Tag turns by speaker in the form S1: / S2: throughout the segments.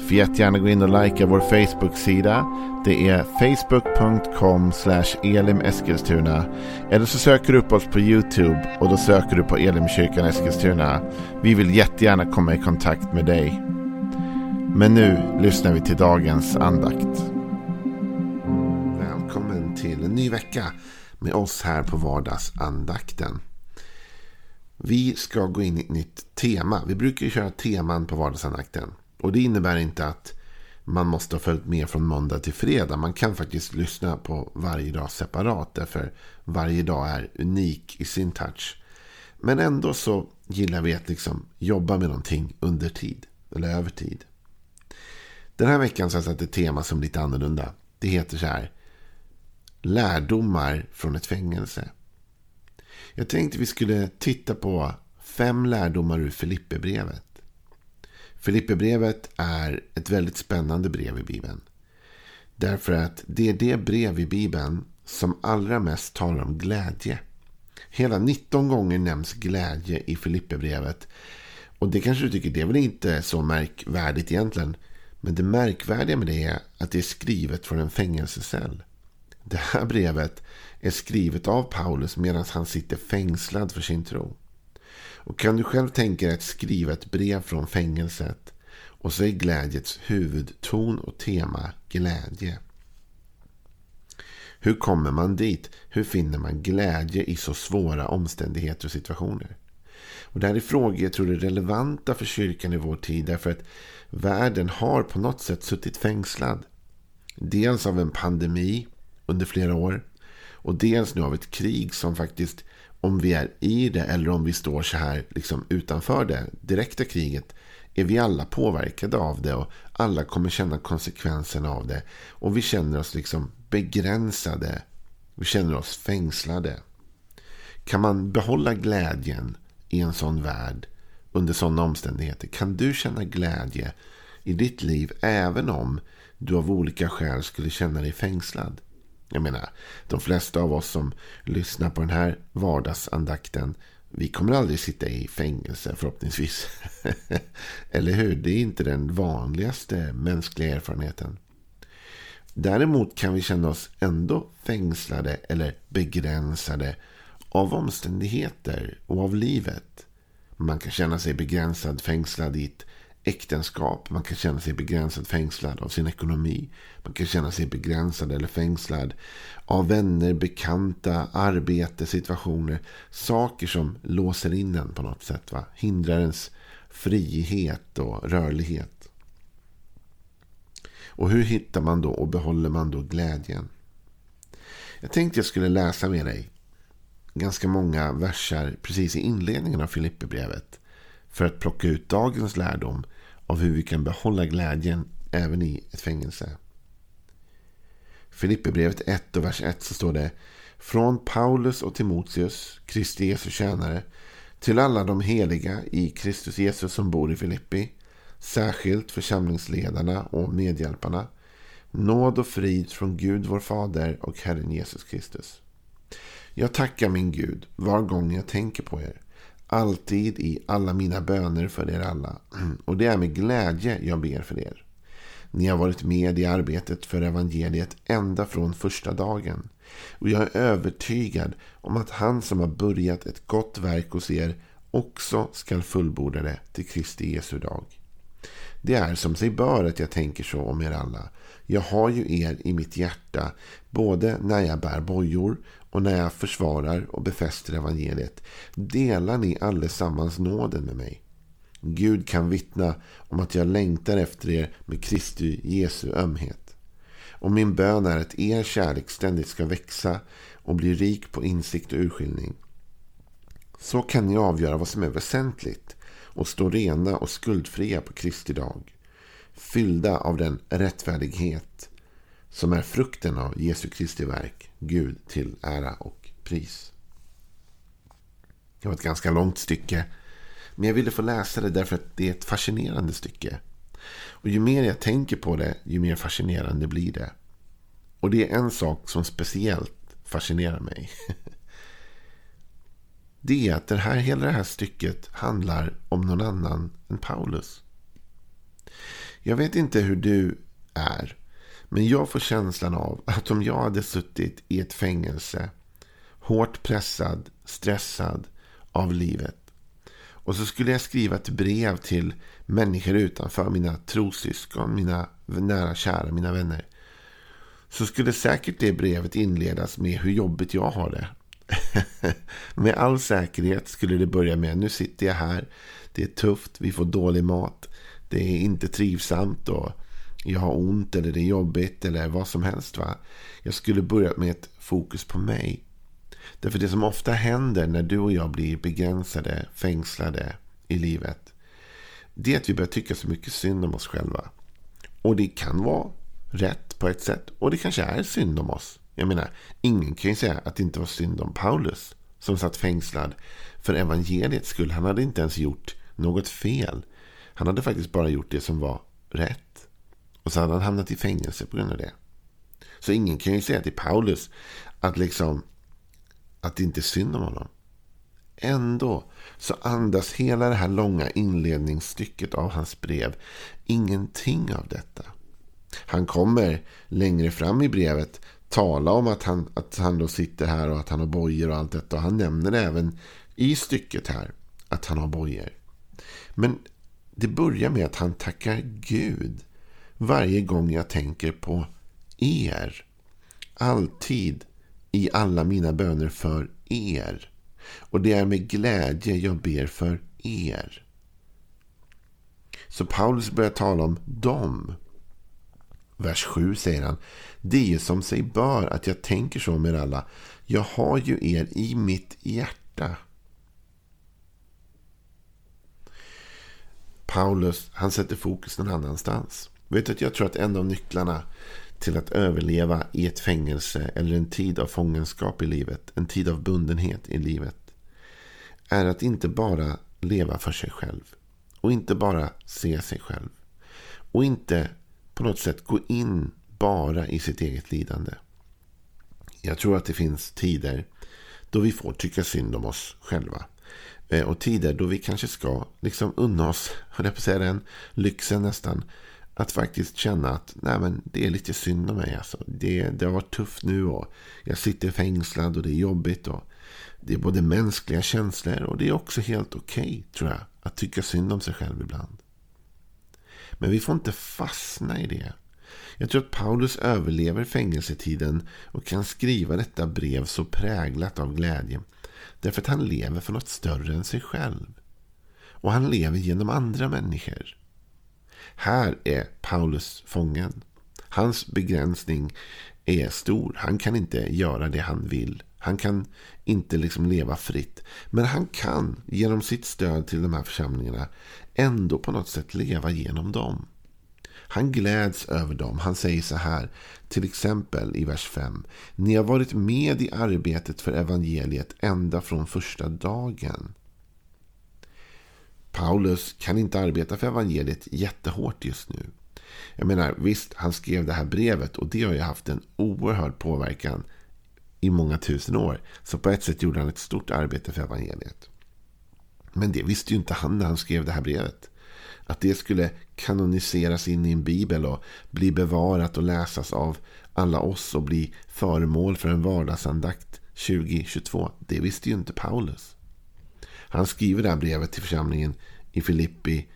S1: Får jättegärna gå in och likea vår Facebook-sida. Det är facebook.com elimeskilstuna. Eller så söker du upp oss på YouTube och då söker du på Elimkyrkan Eskilstuna. Vi vill jättegärna komma i kontakt med dig. Men nu lyssnar vi till dagens andakt. Välkommen till en ny vecka med oss här på vardagsandakten. Vi ska gå in i ett nytt tema. Vi brukar ju köra teman på vardagsandakten. Och det innebär inte att man måste ha följt med från måndag till fredag. Man kan faktiskt lyssna på varje dag separat. Därför varje dag är unik i sin touch. Men ändå så gillar vi att liksom jobba med någonting under tid. Eller över tid. Den här veckan så har jag satt ett tema som är lite annorlunda. Det heter så här. Lärdomar från ett fängelse. Jag tänkte vi skulle titta på fem lärdomar ur Filipperbrevet. Filipperbrevet är ett väldigt spännande brev i Bibeln. Därför att det är det brev i Bibeln som allra mest talar om glädje. Hela 19 gånger nämns glädje i Filipperbrevet. Och det kanske du tycker, det är väl inte så märkvärdigt egentligen. Men det märkvärdiga med det är att det är skrivet från en fängelsecell. Det här brevet är skrivet av Paulus medan han sitter fängslad för sin tro. Och kan du själv tänka dig att skriva ett brev från fängelset och så är glädjets huvudton och tema glädje. Hur kommer man dit? Hur finner man glädje i så svåra omständigheter och situationer? Och det här är frågor jag tror är relevanta för kyrkan i vår tid. Därför att världen har på något sätt suttit fängslad. Dels av en pandemi under flera år. Och dels nu av ett krig som faktiskt om vi är i det eller om vi står så här liksom utanför det direkta kriget är vi alla påverkade av det och alla kommer känna konsekvenserna av det. Och vi känner oss liksom begränsade. Vi känner oss fängslade. Kan man behålla glädjen i en sån värld under sådana omständigheter? Kan du känna glädje i ditt liv även om du av olika skäl skulle känna dig fängslad? Jag menar, de flesta av oss som lyssnar på den här vardagsandakten. Vi kommer aldrig sitta i fängelse förhoppningsvis. Eller hur? Det är inte den vanligaste mänskliga erfarenheten. Däremot kan vi känna oss ändå fängslade eller begränsade av omständigheter och av livet. Man kan känna sig begränsad, fängslad i ett äktenskap. Man kan känna sig begränsad, fängslad av sin ekonomi. Man kan känna sig begränsad eller fängslad av vänner, bekanta, arbete, situationer. Saker som låser in en på något sätt. Va? Hindrar ens frihet och rörlighet. Och hur hittar man då och behåller man då glädjen? Jag tänkte jag skulle läsa med dig ganska många versar precis i inledningen av Filipperbrevet. För att plocka ut dagens lärdom av hur vi kan behålla glädjen även i ett fängelse. Filipperbrevet 1 och vers 1 så står det Från Paulus och Timoteus, Kristi Jesu tjänare, till alla de heliga i Kristus Jesus som bor i Filippi, särskilt församlingsledarna och medhjälparna, nåd och frid från Gud vår Fader och Herren Jesus Kristus. Jag tackar min Gud var gång jag tänker på er alltid i alla mina böner för er alla. Mm. Och det är med glädje jag ber för er. Ni har varit med i arbetet för evangeliet ända från första dagen. Och jag är övertygad om att han som har börjat ett gott verk hos er också skall fullborda det till Kristi Jesu dag. Det är som sig bör att jag tänker så om er alla. Jag har ju er i mitt hjärta, både när jag bär bojor och när jag försvarar och befäster evangeliet. Delar ni allesammans nåden med mig. Gud kan vittna om att jag längtar efter er med Kristi Jesu ömhet. Och min bön är att er kärlek ständigt ska växa och bli rik på insikt och urskiljning. Så kan ni avgöra vad som är väsentligt och stå rena och skuldfria på Kristi dag. Fyllda av den rättfärdighet som är frukten av Jesu Kristi verk, Gud till ära och pris. Det var ett ganska långt stycke. Men jag ville få läsa det därför att det är ett fascinerande stycke. Och ju mer jag tänker på det, ju mer fascinerande blir det. Och det är en sak som speciellt fascinerar mig. Det är att det här, hela det här stycket handlar om någon annan än Paulus. Jag vet inte hur du är. Men jag får känslan av att om jag hade suttit i ett fängelse. Hårt pressad, stressad av livet. Och så skulle jag skriva ett brev till människor utanför. Mina trossyskon, mina nära kära, mina vänner. Så skulle säkert det brevet inledas med hur jobbigt jag har det. med all säkerhet skulle det börja med nu sitter jag här. Det är tufft, vi får dålig mat. Det är inte trivsamt och jag har ont eller det är jobbigt eller vad som helst. Va? Jag skulle börja med ett fokus på mig. Därför det som ofta händer när du och jag blir begränsade, fängslade i livet. Det är att vi börjar tycka så mycket synd om oss själva. Och det kan vara rätt på ett sätt. Och det kanske är synd om oss. Jag menar, ingen kan ju säga att det inte var synd om Paulus. Som satt fängslad för evangeliets skull. Han hade inte ens gjort något fel. Han hade faktiskt bara gjort det som var rätt. Och så hade han hamnat i fängelse på grund av det. Så ingen kan ju säga till Paulus att liksom att det inte är synd om honom. Ändå så andas hela det här långa inledningsstycket av hans brev ingenting av detta. Han kommer längre fram i brevet tala om att han, att han då sitter här och att han har bojor och allt detta. Och han nämner även i stycket här att han har bojor. Men det börjar med att han tackar Gud varje gång jag tänker på er. Alltid i alla mina böner för er. Och det är med glädje jag ber för er. Så Paulus börjar tala om dem. Vers 7 säger han. Det är som sig bör att jag tänker så med alla. Jag har ju er i mitt hjärta. Paulus han sätter fokus någon annanstans. Vet du att jag tror att en av nycklarna till att överleva i ett fängelse eller en tid av fångenskap i livet, en tid av bundenhet i livet, är att inte bara leva för sig själv och inte bara se sig själv och inte på något sätt gå in bara i sitt eget lidande. Jag tror att det finns tider då vi får tycka synd om oss själva. Eh, och tider då vi kanske ska liksom unna oss, höll jag på att säga den, lyxen nästan. Att faktiskt känna att nej men, det är lite synd om mig. Alltså. Det, det har varit tufft nu och jag sitter fängslad och det är jobbigt. Och det är både mänskliga känslor och det är också helt okej okay, tror jag. Att tycka synd om sig själv ibland. Men vi får inte fastna i det. Jag tror att Paulus överlever fängelsetiden och kan skriva detta brev så präglat av glädje. Därför att han lever för något större än sig själv. Och han lever genom andra människor. Här är Paulus fången. Hans begränsning är stor. Han kan inte göra det han vill. Han kan inte liksom leva fritt. Men han kan genom sitt stöd till de här församlingarna ändå på något sätt leva genom dem. Han gläds över dem. Han säger så här, till exempel i vers 5. Ni har varit med i arbetet för evangeliet ända från första dagen. Paulus kan inte arbeta för evangeliet jättehårt just nu. Jag menar, visst, han skrev det här brevet och det har ju haft en oerhörd påverkan i många tusen år. Så på ett sätt gjorde han ett stort arbete för evangeliet. Men det visste ju inte han när han skrev det här brevet. Att det skulle kanoniseras in i en bibel och bli bevarat och läsas av alla oss och bli föremål för en vardagsandakt 2022. Det visste ju inte Paulus. Han skriver det här brevet till församlingen i Filippi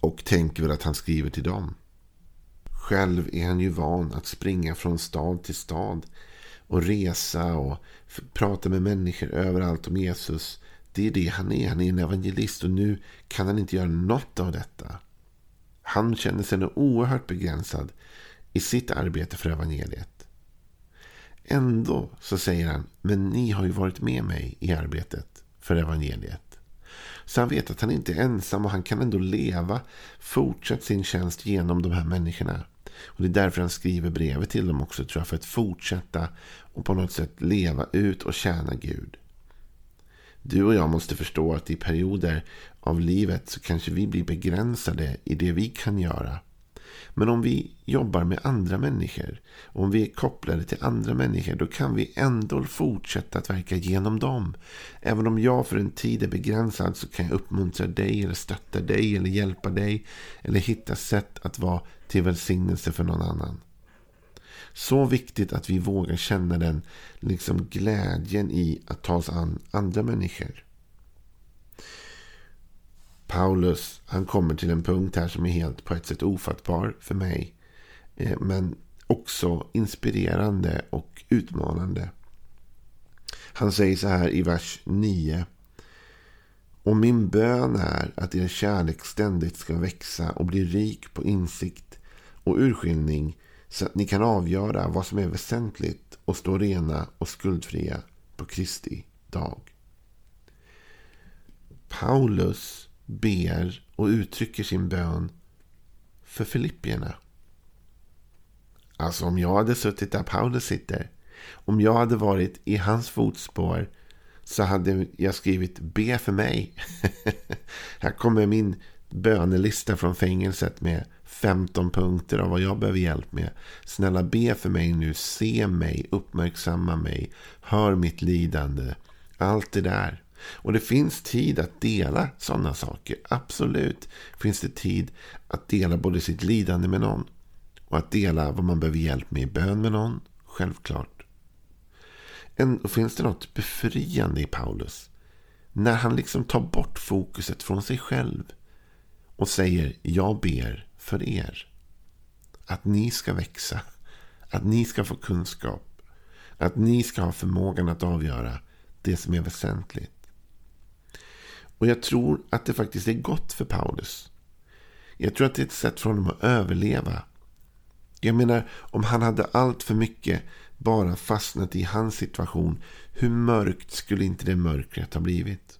S1: och tänker väl att han skriver till dem. Själv är han ju van att springa från stad till stad och resa och prata med människor överallt om Jesus. Det är det han är. Han är en evangelist och nu kan han inte göra något av detta. Han känner sig oerhört begränsad i sitt arbete för evangeliet. Ändå så säger han, men ni har ju varit med mig i arbetet för evangeliet. Så han vet att han inte är ensam och han kan ändå leva, fortsätta sin tjänst genom de här människorna. Och Det är därför han skriver brevet till dem också, tror jag, för att fortsätta och på något sätt leva ut och tjäna Gud. Du och jag måste förstå att i perioder av livet så kanske vi blir begränsade i det vi kan göra. Men om vi jobbar med andra människor, om vi är kopplade till andra människor, då kan vi ändå fortsätta att verka genom dem. Även om jag för en tid är begränsad så kan jag uppmuntra dig, eller stötta dig, eller hjälpa dig, eller hitta sätt att vara till välsignelse för någon annan. Så viktigt att vi vågar känna den liksom glädjen i att ta oss an andra människor. Paulus han kommer till en punkt här som är helt på ett sätt ofattbar för mig. Eh, men också inspirerande och utmanande. Han säger så här i vers 9. Och min bön är att er kärlek ständigt ska växa och bli rik på insikt och urskiljning så att ni kan avgöra vad som är väsentligt och stå rena och skuldfria på Kristi dag. Paulus ber och uttrycker sin bön för Filippierna. Alltså om jag hade suttit där Paulus sitter. Om jag hade varit i hans fotspår så hade jag skrivit be för mig. Här kommer min bönelista från fängelset med 15 punkter av vad jag behöver hjälp med. Snälla be för mig nu. Se mig, uppmärksamma mig, hör mitt lidande. Allt det där. Och det finns tid att dela sådana saker. Absolut finns det tid att dela både sitt lidande med någon och att dela vad man behöver hjälp med i bön med någon. Självklart. Ändå finns det något befriande i Paulus. När han liksom tar bort fokuset från sig själv och säger jag ber för er. Att ni ska växa. Att ni ska få kunskap. Att ni ska ha förmågan att avgöra det som är väsentligt. Och jag tror att det faktiskt är gott för Paulus. Jag tror att det är ett sätt för honom att överleva. Jag menar, om han hade allt för mycket bara fastnat i hans situation, hur mörkt skulle inte det mörkret ha blivit?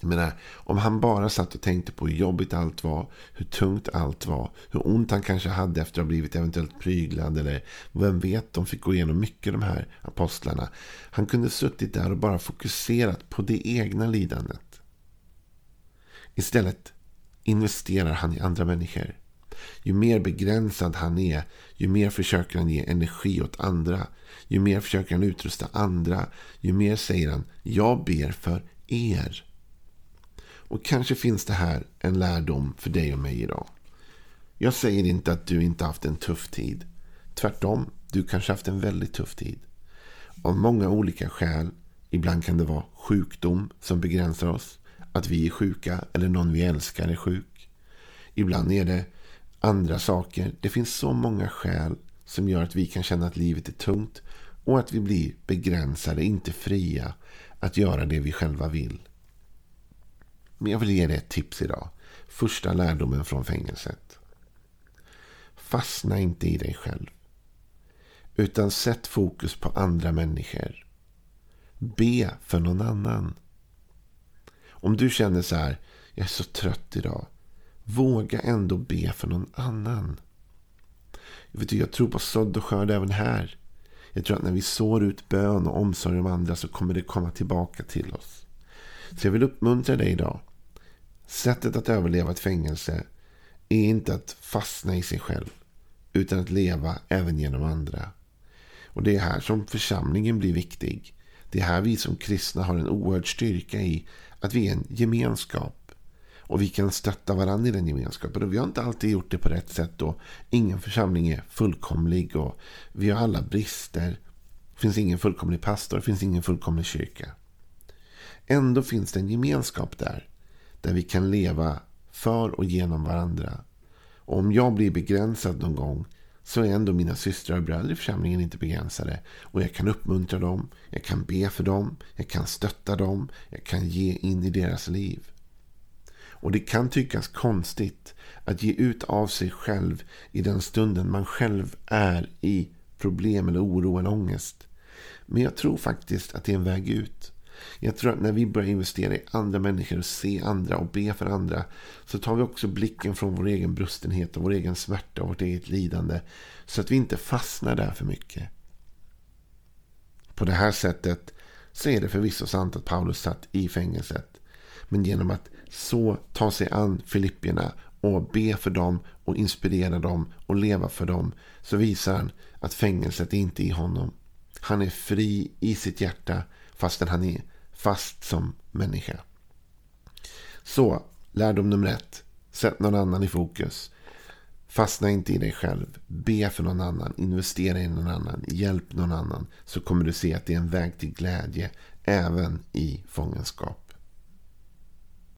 S1: Jag menar, om han bara satt och tänkte på hur jobbigt allt var, hur tungt allt var, hur ont han kanske hade efter att ha blivit eventuellt pryglad eller vem vet, de fick gå igenom mycket de här apostlarna. Han kunde suttit där och bara fokuserat på det egna lidandet. Istället investerar han i andra människor. Ju mer begränsad han är, ju mer försöker han ge energi åt andra. Ju mer försöker han utrusta andra. Ju mer säger han, jag ber för er. Och kanske finns det här en lärdom för dig och mig idag. Jag säger inte att du inte haft en tuff tid. Tvärtom, du kanske haft en väldigt tuff tid. Av många olika skäl. Ibland kan det vara sjukdom som begränsar oss att vi är sjuka eller någon vi älskar är sjuk. Ibland är det andra saker. Det finns så många skäl som gör att vi kan känna att livet är tungt och att vi blir begränsade, inte fria att göra det vi själva vill. Men jag vill ge dig ett tips idag. Första lärdomen från fängelset. Fastna inte i dig själv. Utan sätt fokus på andra människor. Be för någon annan. Om du känner så här, jag är så trött idag. Våga ändå be för någon annan. Jag, vet, jag tror på sådd och skörd även här. Jag tror att när vi sår ut bön och omsorg om andra så kommer det komma tillbaka till oss. Så jag vill uppmuntra dig idag. Sättet att överleva ett fängelse är inte att fastna i sig själv. Utan att leva även genom andra. Och det är här som församlingen blir viktig. Det är här vi som kristna har en oerhörd styrka i att vi är en gemenskap. Och vi kan stötta varandra i den gemenskapen. Och vi har inte alltid gjort det på rätt sätt. Och ingen församling är fullkomlig. Och vi har alla brister. Det finns ingen fullkomlig pastor. Det finns ingen fullkomlig kyrka. Ändå finns det en gemenskap där. Där vi kan leva för och genom varandra. Och om jag blir begränsad någon gång så är ändå mina systrar och bröder i församlingen inte begränsade. Och jag kan uppmuntra dem, jag kan be för dem, jag kan stötta dem, jag kan ge in i deras liv. Och det kan tyckas konstigt att ge ut av sig själv i den stunden man själv är i problem eller oro eller ångest. Men jag tror faktiskt att det är en väg ut. Jag tror att när vi börjar investera i andra människor och se andra och be för andra så tar vi också blicken från vår egen brustenhet och vår egen smärta och vårt eget lidande så att vi inte fastnar där för mycket. På det här sättet så är det förvisso sant att Paulus satt i fängelset. Men genom att så ta sig an Filippierna och be för dem och inspirera dem och leva för dem så visar han att fängelset är inte i honom. Han är fri i sitt hjärta fastän han är fast som människa. Så, lärdom nummer ett. Sätt någon annan i fokus. Fastna inte i dig själv. Be för någon annan. Investera i någon annan. Hjälp någon annan. Så kommer du se att det är en väg till glädje även i fångenskap.